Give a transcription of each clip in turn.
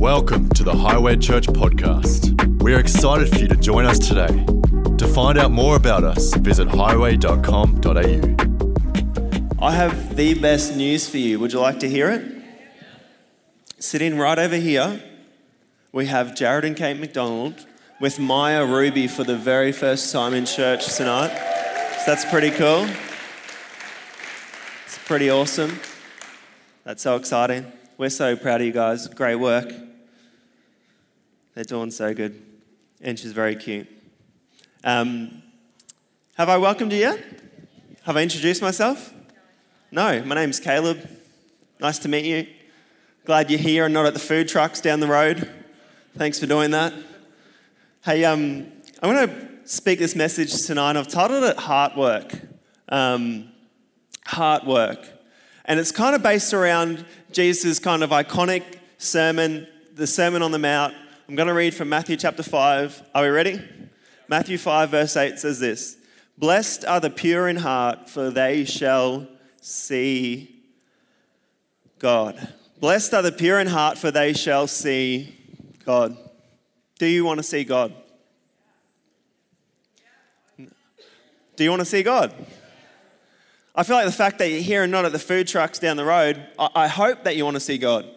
Welcome to the Highway Church podcast. We are excited for you to join us today. To find out more about us, visit highway.com.au. I have the best news for you. Would you like to hear it? Sitting right over here, we have Jared and Kate McDonald with Maya Ruby for the very first time in church tonight. So that's pretty cool. It's pretty awesome. That's so exciting. We're so proud of you guys. Great work. They're doing so good. And she's very cute. Um, have I welcomed you yet? Have I introduced myself? No, my name's Caleb. Nice to meet you. Glad you're here and not at the food trucks down the road. Thanks for doing that. Hey, um, I'm going to speak this message tonight. I've titled it Heart Work. Um, heart Work. And it's kind of based around Jesus' kind of iconic sermon, the Sermon on the Mount. I'm going to read from Matthew chapter 5. Are we ready? Matthew 5, verse 8 says this Blessed are the pure in heart, for they shall see God. Blessed are the pure in heart, for they shall see God. Do you want to see God? Do you want to see God? I feel like the fact that you're here and not at the food trucks down the road, I, hope that you want to see God.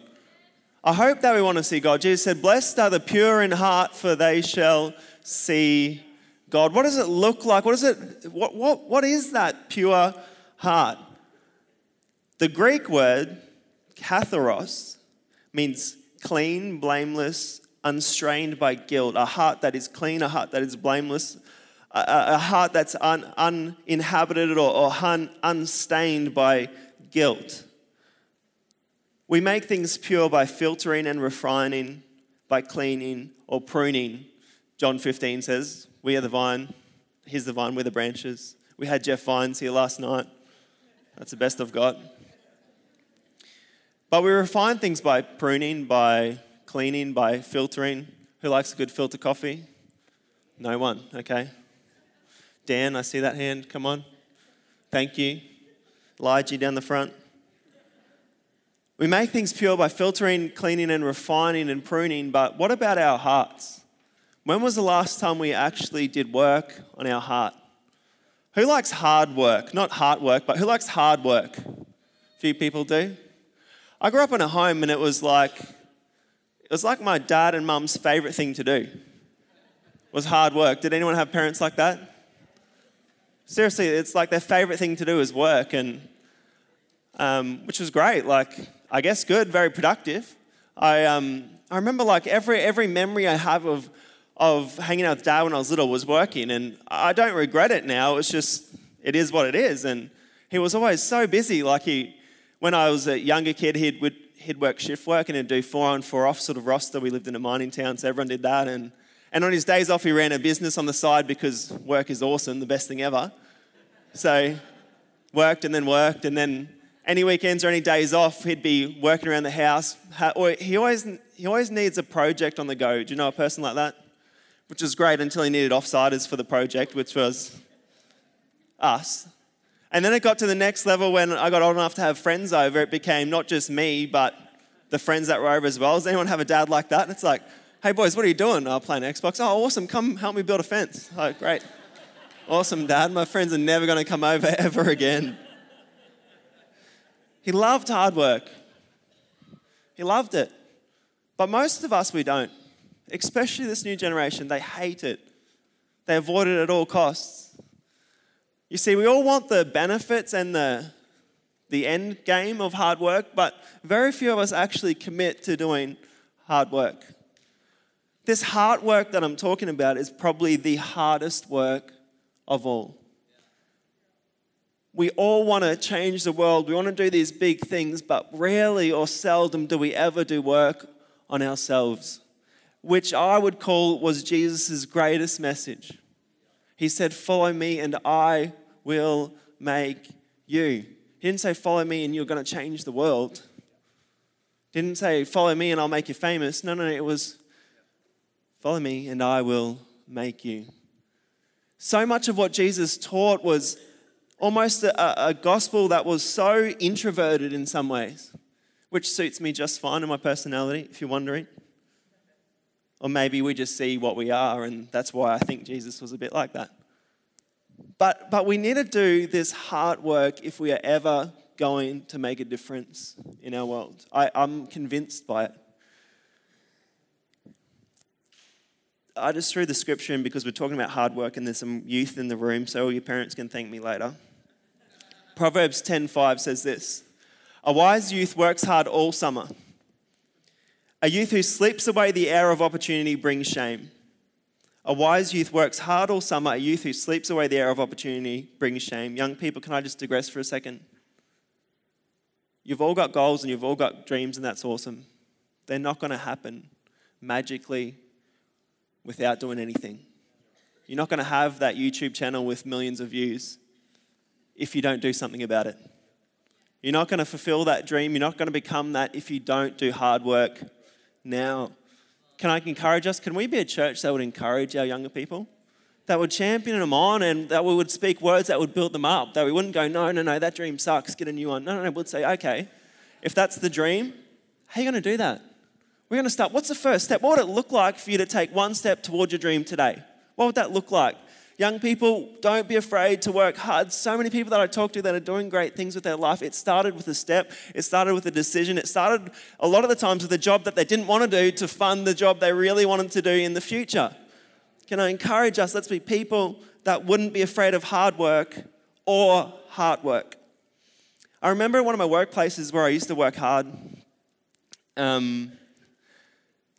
I hope that we want to see God. Jesus said, Blessed are the pure in heart, for they shall see God. What does it look like? What is it? What, what, what is that pure heart? The Greek word, katharos, means clean, blameless, unstrained by guilt. A heart that is clean, a heart that is blameless, a, a heart that's un, uninhabited or, or un, unstained by guilt. We make things pure by filtering and refining, by cleaning or pruning. John 15 says, We are the vine, He's the vine, we're the branches. We had Jeff Vines here last night. That's the best I've got. But we refine things by pruning, by cleaning, by filtering. Who likes a good filter coffee? No one, okay. Dan, I see that hand. Come on. Thank you. Elijah down the front. We make things pure by filtering, cleaning, and refining and pruning, but what about our hearts? When was the last time we actually did work on our heart? Who likes hard work? Not hard work, but who likes hard work? Few people do. I grew up in a home and it was like it was like my dad and mum's favorite thing to do was hard work. Did anyone have parents like that? seriously, it's like their favorite thing to do is work, and um, which was great. Like, I guess good, very productive. I, um, I remember like every, every memory I have of, of hanging out with dad when I was little was working, and I don't regret it now. It's just, it is what it is. And he was always so busy. Like, he, when I was a younger kid, he'd, would, he'd work shift work and he'd do four on, four off sort of roster. We lived in a mining town, so everyone did that. And and on his days off, he ran a business on the side because work is awesome, the best thing ever. So, worked and then worked, and then any weekends or any days off, he'd be working around the house. He always, he always needs a project on the go. Do you know a person like that? Which was great until he needed offsiders for the project, which was us. And then it got to the next level when I got old enough to have friends over. It became not just me, but the friends that were over as well. Does anyone have a dad like that? And It's like, hey boys, what are you doing? I'm playing Xbox. Oh, awesome. Come help me build a fence. Oh, great. Awesome, Dad. My friends are never going to come over ever again. He loved hard work. He loved it. But most of us, we don't. Especially this new generation, they hate it. They avoid it at all costs. You see, we all want the benefits and the, the end game of hard work, but very few of us actually commit to doing hard work. This hard work that I'm talking about is probably the hardest work of all. We all want to change the world. We want to do these big things, but rarely or seldom do we ever do work on ourselves, which I would call was Jesus' greatest message. He said, Follow me and I will make you. He didn't say, Follow me and you're going to change the world. Didn't say, Follow me and I'll make you famous. No, no, no. It was, Follow me, and I will make you. So much of what Jesus taught was almost a, a, gospel that was so introverted in some ways, which suits me just fine in my personality, if you're wondering. Or maybe we just see what we are, and that's why I think Jesus was a bit like that. But, but we need to do this hard work if we are ever going to make a difference in our world. I, I'm convinced by it. I just threw the scripture in because we're talking about hard work and there's some youth in the room, so all your parents can thank me later. Proverbs 10:5 says this: A wise youth works hard all summer. A youth who sleeps away the hour of opportunity brings shame. A wise youth works hard all summer. A youth who sleeps away the hour of opportunity brings shame. Young people, can I just digress for a second? You've all got goals and you've all got dreams, and that's awesome. They're not going to happen magically without doing anything. You're not going to have that YouTube channel with millions of views if you don't do something about it. You're not going to fulfill that dream. You're not going to become that if you don't do hard work now. Can I encourage us? Can we be a church that would encourage our younger people? That would champion them on and that we would speak words that would build them up. That we wouldn't go, no, no, no, that dream sucks, get a new one. No, no, no. We'd say, okay, if that's the dream, how are you going to do that? We're going to start. What's the first step? What would it look like for you to take one step towards your dream today? What would that look like? Young people, don't be afraid to work hard. So many people that I talk to that are doing great things with their life, it started with a step, it started with a decision, it started a lot of the times with a job that they didn't want to do to fund the job they really wanted to do in the future. Can I encourage us? Let's be people that wouldn't be afraid of hard work or hard work. I remember one of my workplaces where I used to work hard, um,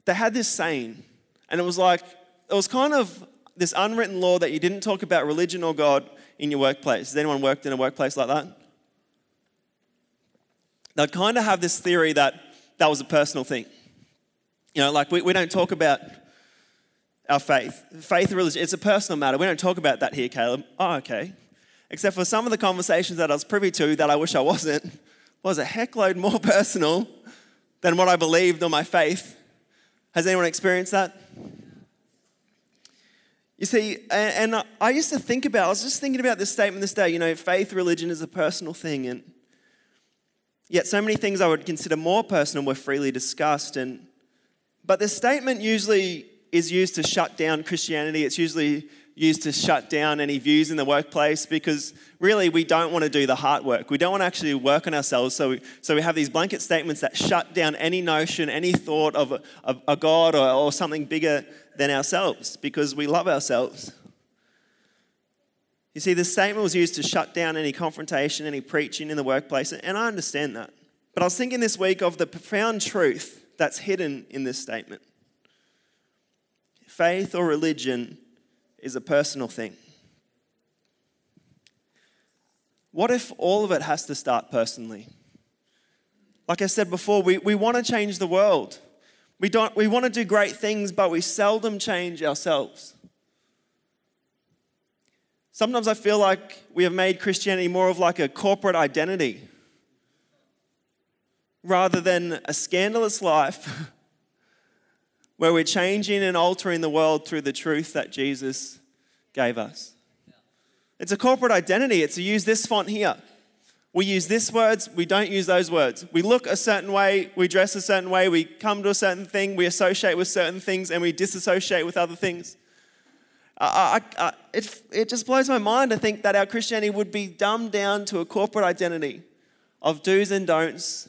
they had this saying, and it was like, it was kind of this unwritten law that you didn't talk about religion or God in your workplace. Has anyone worked in a workplace like that? They'd kind of have this theory that that was a personal thing. You know, like we, we don't talk about our faith. Faith religion, it's a personal matter. We don't talk about that here, Caleb. Oh, okay. Except for some of the conversations that I was privy to that I wish I wasn't, was a heckload more personal than what I believed or my faith. Has anyone experienced that? You see, and I used to think about, I was just thinking about this statement this day, you know, faith, religion is a personal thing. And yet, so many things I would consider more personal were freely discussed. And, but this statement usually is used to shut down Christianity. It's usually used to shut down any views in the workplace because really we don't want to do the hard work. We don't want to actually work on ourselves. So we, so we have these blanket statements that shut down any notion, any thought of a, a, God or, or something bigger than ourselves because we love ourselves. You see, this statement was used to shut down any confrontation, any preaching in the workplace, and I understand that. But I was thinking this week of the profound truth that's hidden in this statement. Faith or religion is a personal thing. What if all of it has to start personally? Like I said before, we, we want to change the world. We, don't, we want to do great things, but we seldom change ourselves. Sometimes I feel like we have made Christianity more of like a corporate identity rather than a scandalous life where we're changing and altering the world through the truth that Jesus gave us. It's a corporate identity. It's to use this font here. We use this words, we don't use those words. We look a certain way, we dress a certain way, we come to a certain thing, we associate with certain things, and we disassociate with other things. I, I, I, it, it just blows my mind to think that our Christianity would be dumbed down to a corporate identity of do's and don'ts.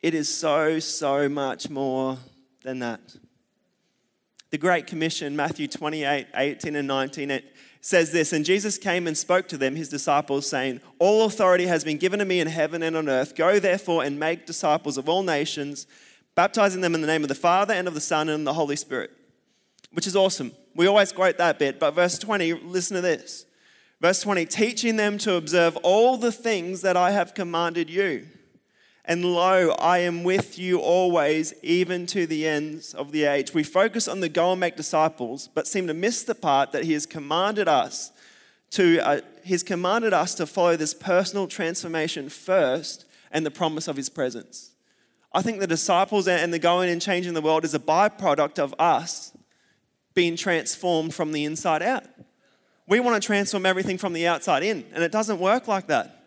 It is so, so much more than that. The Great Commission, Matthew 28 18 and 19, it says this And Jesus came and spoke to them, his disciples, saying, All authority has been given to me in heaven and on earth. Go therefore and make disciples of all nations, baptizing them in the name of the Father and of the Son and the Holy Spirit. Which is awesome. We always quote that bit, but verse 20, listen to this. Verse 20, teaching them to observe all the things that I have commanded you. And lo, I am with you always, even to the ends of the age. We focus on the go and make disciples, but seem to miss the part that He has commanded us to. Uh, he's commanded us to follow this personal transformation first, and the promise of His presence. I think the disciples and the going and changing the world is a byproduct of us being transformed from the inside out. We want to transform everything from the outside in, and it doesn't work like that.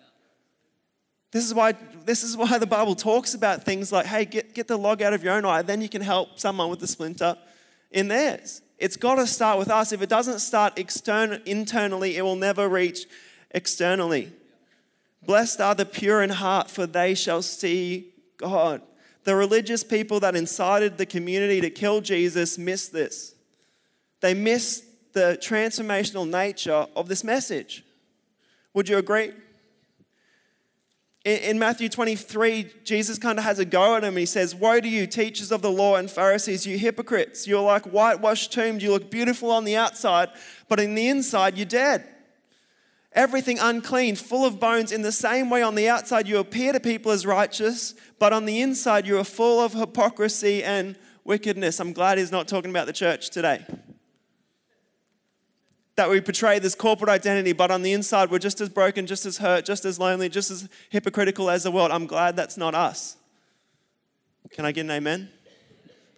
This is why this is why the Bible talks about things like, hey, get, get the log out of your own eye, then you can help someone with the splinter in theirs. It's got to start with us. If it doesn't start internally, it will never reach externally. Blessed are the pure in heart, for they shall see God. The religious people that incited the community to kill Jesus missed this. They missed the transformational nature of this message. Would you agree? In, Matthew 23, Jesus kind of has a go at him. He says, Woe to you, teachers of the law and Pharisees, you hypocrites! You're like whitewashed tombs. You look beautiful on the outside, but in the inside, you're dead everything unclean, full of bones. In the same way, on the outside, you appear to people as righteous, but on the inside, you are full of hypocrisy and wickedness. I'm glad he's not talking about the church today. That we portray this corporate identity, but on the inside, we're just as broken, just as hurt, just as lonely, just as hypocritical as the world. I'm glad that's not us. Can I get an amen?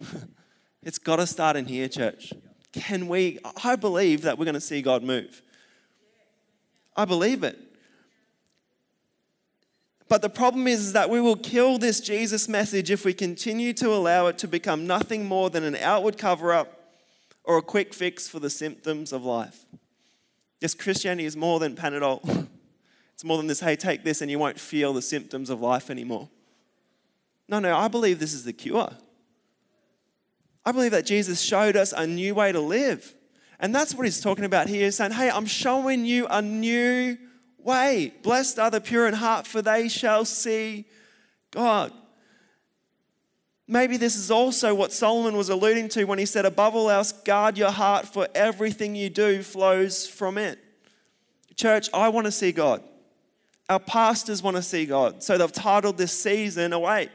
it's got to start in here, church. Can we? I believe that we're going to see God move. I believe it. But the problem is, is that we will kill this Jesus message if we continue to allow it to become nothing more than an outward cover up or a quick fix for the symptoms of life. Yes, Christianity is more than Panadol. It's more than this, hey, take this and you won't feel the symptoms of life anymore. No, no, I believe this is the cure. I believe that Jesus showed us a new way to live. And that's what he's talking about here, saying, Hey, I'm showing you a new way. Blessed are the pure in heart, for they shall see God. Maybe this is also what Solomon was alluding to when he said, Above all else, guard your heart, for everything you do flows from it. Church, I want to see God. Our pastors want to see God. So they've titled this season Awake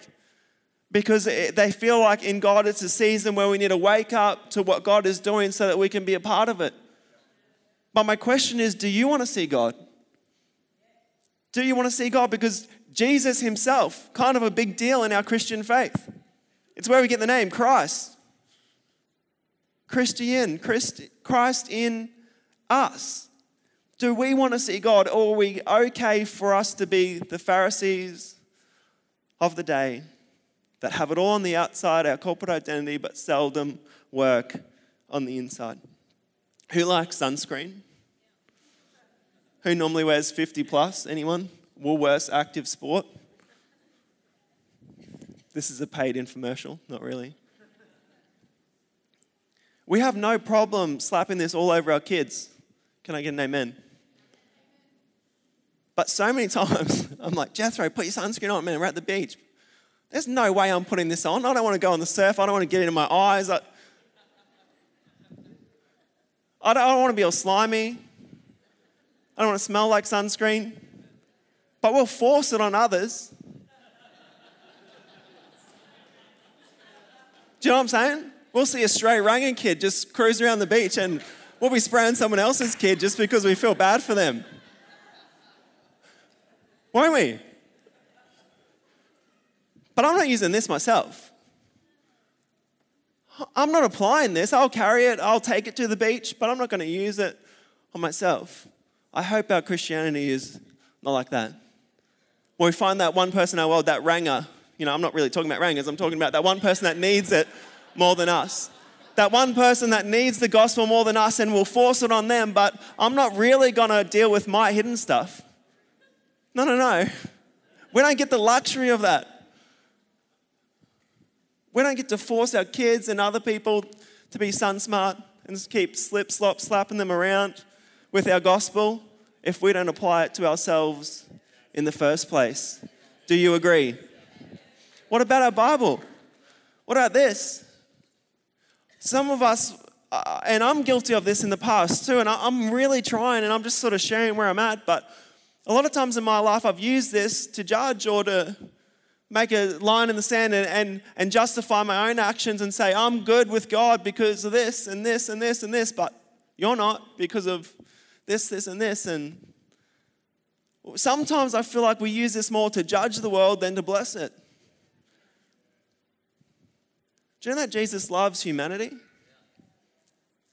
because they feel like in God it's a season where we need to wake up to what God is doing so that we can be a part of it. But my question is do you want to see God? Do you want to see God? Because Jesus himself, kind of a big deal in our Christian faith. It's where we get the name Christ. Christian, Christ, Christ in us. Do we want to see God or are we okay for us to be the Pharisees of the day that have it all on the outside, our corporate identity, but seldom work on the inside. Who likes sunscreen? Who normally wears 50 plus? Anyone? Woolworths Active Sport? This is a paid infomercial, not really. We have no problem slapping this all over our kids. Can I get an amen? But so many times, I'm like, Jethro, put your sunscreen on, man. We're at the beach. There's no way I'm putting this on. I don't want to go on the surf. I don't want to get it in my eyes. I, I, don't, I don't want to be all slimy. I don't want to smell like sunscreen. But we'll force it on others. Do you know what I'm saying? We'll see a stray Rangan kid just cruise around the beach and we'll be spraying someone else's kid just because we feel bad for them. Won't we? But I'm not using this myself. I'm not applying this. I'll carry it, I'll take it to the beach, but I'm not going to use it on myself. I hope our Christianity is not like that. Where we find that one person in our world, that ranger, you know, I'm not really talking about rangers, I'm talking about that one person that needs it more than us. That one person that needs the gospel more than us and will force it on them, but I'm not really to deal with my hidden stuff. No, no, no. We don't get the luxury of that. We don't get to force our kids and other people to be sun smart and keep slip, slop, slapping them around with our gospel if we don't apply it to ourselves in the first place. Do you agree? What about our Bible? What about this? Some of us, uh, and I'm guilty of this in the past too, and I'm really trying and I'm just sort of sharing where I'm at, but a lot of times in my life I've used this to judge or to make a line in the sand and, and, and justify my own actions and say, I'm good with God because of this and this and this and this, but you're not because of this, this, and this. And sometimes I feel like we use this more to judge the world than to bless it. Do you know that Jesus loves humanity?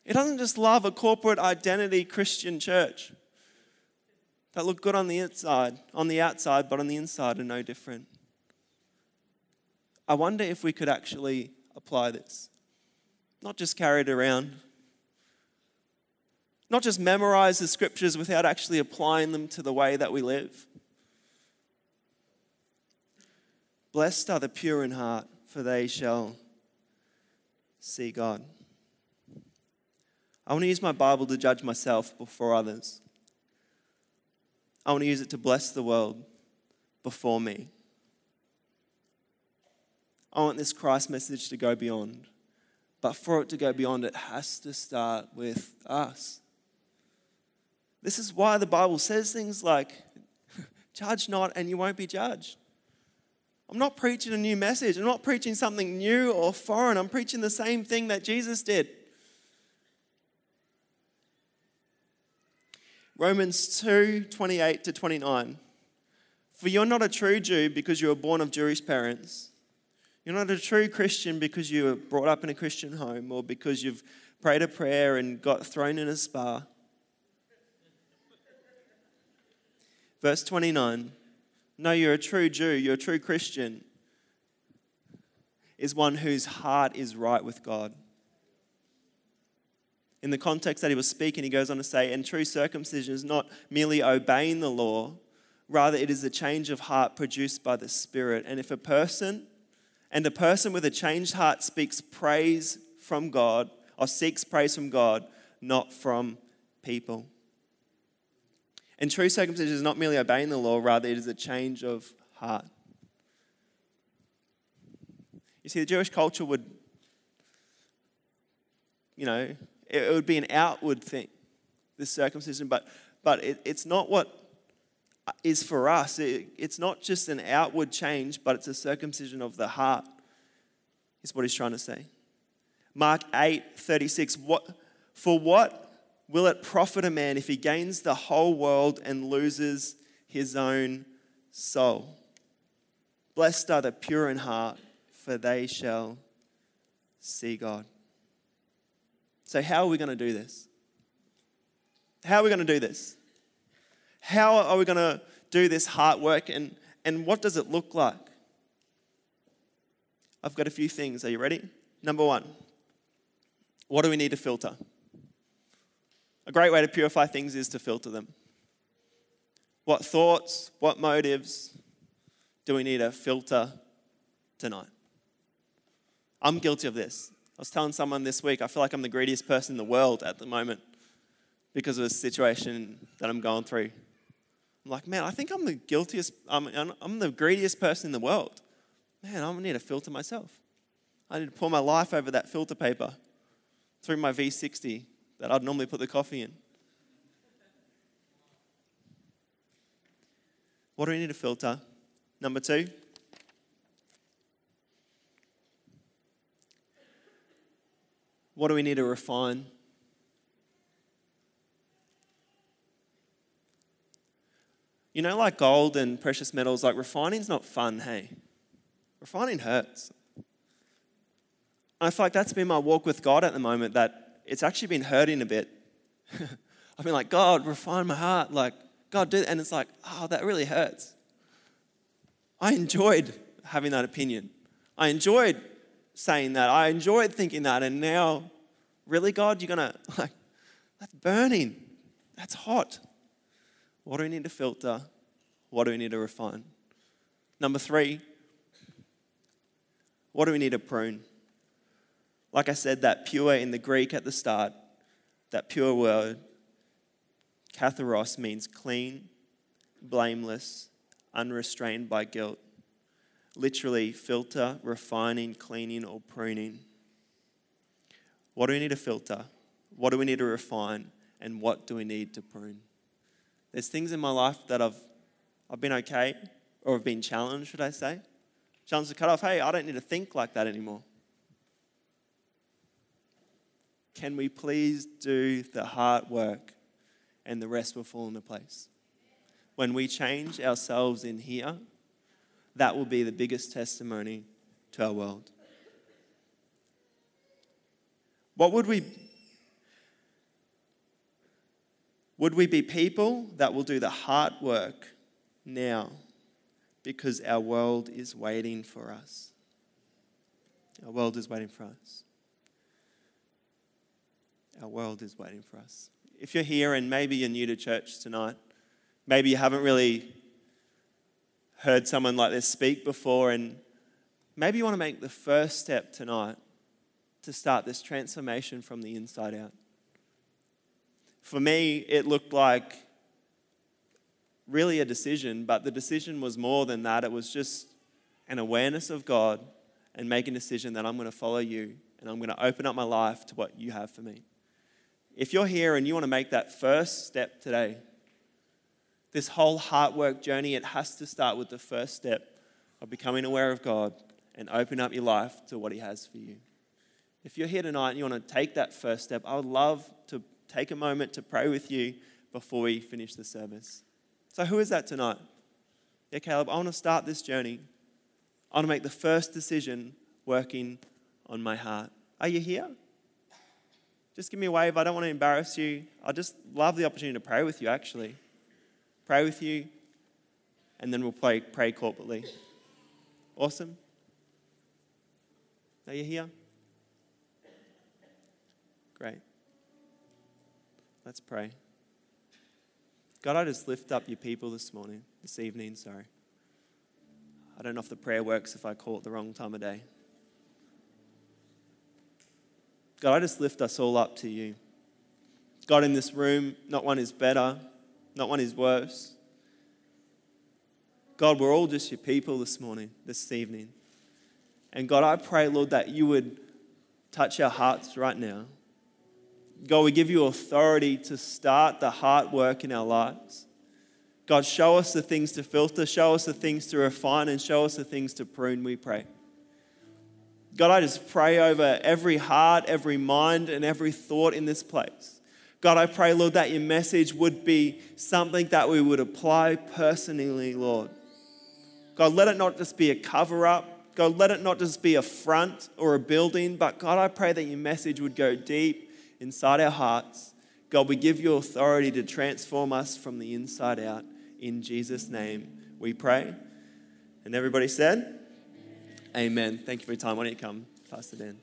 He doesn't just love a corporate identity Christian church. that look good on the inside, on the outside, but on the inside are no different. I wonder if we could actually apply this. Not just carry it around, not just memorize the scriptures without actually applying them to the way that we live. Blessed are the pure in heart, for they shall see God. I want to use my Bible to judge myself before others. I want to use it to bless the world before me. I want this Christ message to go beyond. But for it to go beyond, it has to start with us. This is why the Bible says things like, judge not and you won't be judged. I'm not preaching a new message. I'm not preaching something new or foreign. I'm preaching the same thing that Jesus did. Romans 2 28 to 29. For you're not a true Jew because you were born of Jewish parents. You're not a true Christian because you were brought up in a Christian home or because you've prayed a prayer and got thrown in a spa. Verse 29 No, you're a true Jew, you're a true Christian, is one whose heart is right with God. In the context that he was speaking, he goes on to say, and true circumcision is not merely obeying the law, rather, it is a change of heart produced by the Spirit. And if a person, and a person with a changed heart speaks praise from God, or seeks praise from God, not from people. And true circumcision is not merely obeying the law, rather, it is a change of heart. You see, the Jewish culture would, you know, it would be an outward thing, this circumcision, but, but it, it's not what is for us. It, it's not just an outward change, but it's a circumcision of the heart, is what he's trying to say. Mark 8 36. What, for what will it profit a man if he gains the whole world and loses his own soul? Blessed are the pure in heart, for they shall see God. So, how are we going to do this? How are we going to do this? How are we going to do this heart work and, and what does it look like? I've got a few things. Are you ready? Number one, what do we need to filter? A great way to purify things is to filter them. What thoughts, what motives do we need to filter tonight? I'm guilty of this. I was telling someone this week, I feel like I'm the greediest person in the world at the moment because of a situation that I'm going through. I'm like, man, I think I'm the guiltiest, I'm, I'm the greediest person in the world. Man, I need to filter myself. I need to pour my life over that filter paper through my V60 that I'd normally put the coffee in. What do we need to filter? Number two, what do we need to refine? You know, like gold and precious metals, like refining's not fun, hey? Refining hurts. I feel like that's been my walk with God at the moment, that it's actually been hurting a bit. I've been like, God, refine my heart. Like, God, do that. And it's like, oh, that really hurts. I enjoyed having that opinion. I enjoyed saying that. I enjoyed thinking that. And now, really, God, you're going to, like, that's burning. That's hot. What do we need to filter? What do we need to refine? Number three, what do we need to prune? Like I said, that pure in the Greek at the start, that pure word, katharos, means clean, blameless, unrestrained by guilt. Literally, filter, refining, cleaning, or pruning. What do we need to filter? What do we need to refine? And what do we need to prune? There's things in my life that I've, I've been okay, or have been challenged, should I say? Challenged to cut off. Hey, I don't need to think like that anymore. Can we please do the hard work and the rest will fall into place? When we change ourselves in here, that will be the biggest testimony to our world. What would we Would we be people that will do the hard work now because our world is waiting for us? Our world is waiting for us. Our world is waiting for us. If you're here and maybe you're new to church tonight, maybe you haven't really heard someone like this speak before, and maybe you want to make the first step tonight to start this transformation from the inside out. For me, it looked like really a decision, but the decision was more than that. It was just an awareness of God and making a decision that I'm going to follow you and I'm going to open up my life to what you have for me. If you're here and you want to make that first step today, this whole heart work journey, it has to start with the first step of becoming aware of God and open up your life to what He has for you. If you're here tonight and you want to take that first step, I would love to take a moment to pray with you before we finish the service. So, who is that tonight? Yeah, Caleb, I want to start this journey. I want to make the first decision working on my heart. Are you here? Just give me a wave. I don't want to embarrass you. I just love the opportunity to pray with you, actually. Pray with you, and then we'll pray, pray corporately. Awesome? Are you here? Great. Let's pray. God, I just lift up your people this morning, this evening, sorry. I don't know if the prayer works if I call it the wrong time of day. God, I just lift us all up to you. God, in this room, not one is better, not one is worse. God, we're all just your people this morning, this evening. And God, I pray, Lord, that you would touch our hearts right now. God, we give you authority to start the heart work in our lives. God, show us the things to filter, show us the things to refine, and show us the things to prune, we pray. God, I just pray over every heart, every mind, and every thought in this place. God, I pray, Lord, that your message would be something that we would apply personally, Lord. God, let it not just be a cover up. God, let it not just be a front or a building, but God, I pray that your message would go deep inside our hearts. God, we give you authority to transform us from the inside out. In Jesus' name, we pray. And everybody said, Amen. Thank you for your time. Why don't you come, Pastor Dan?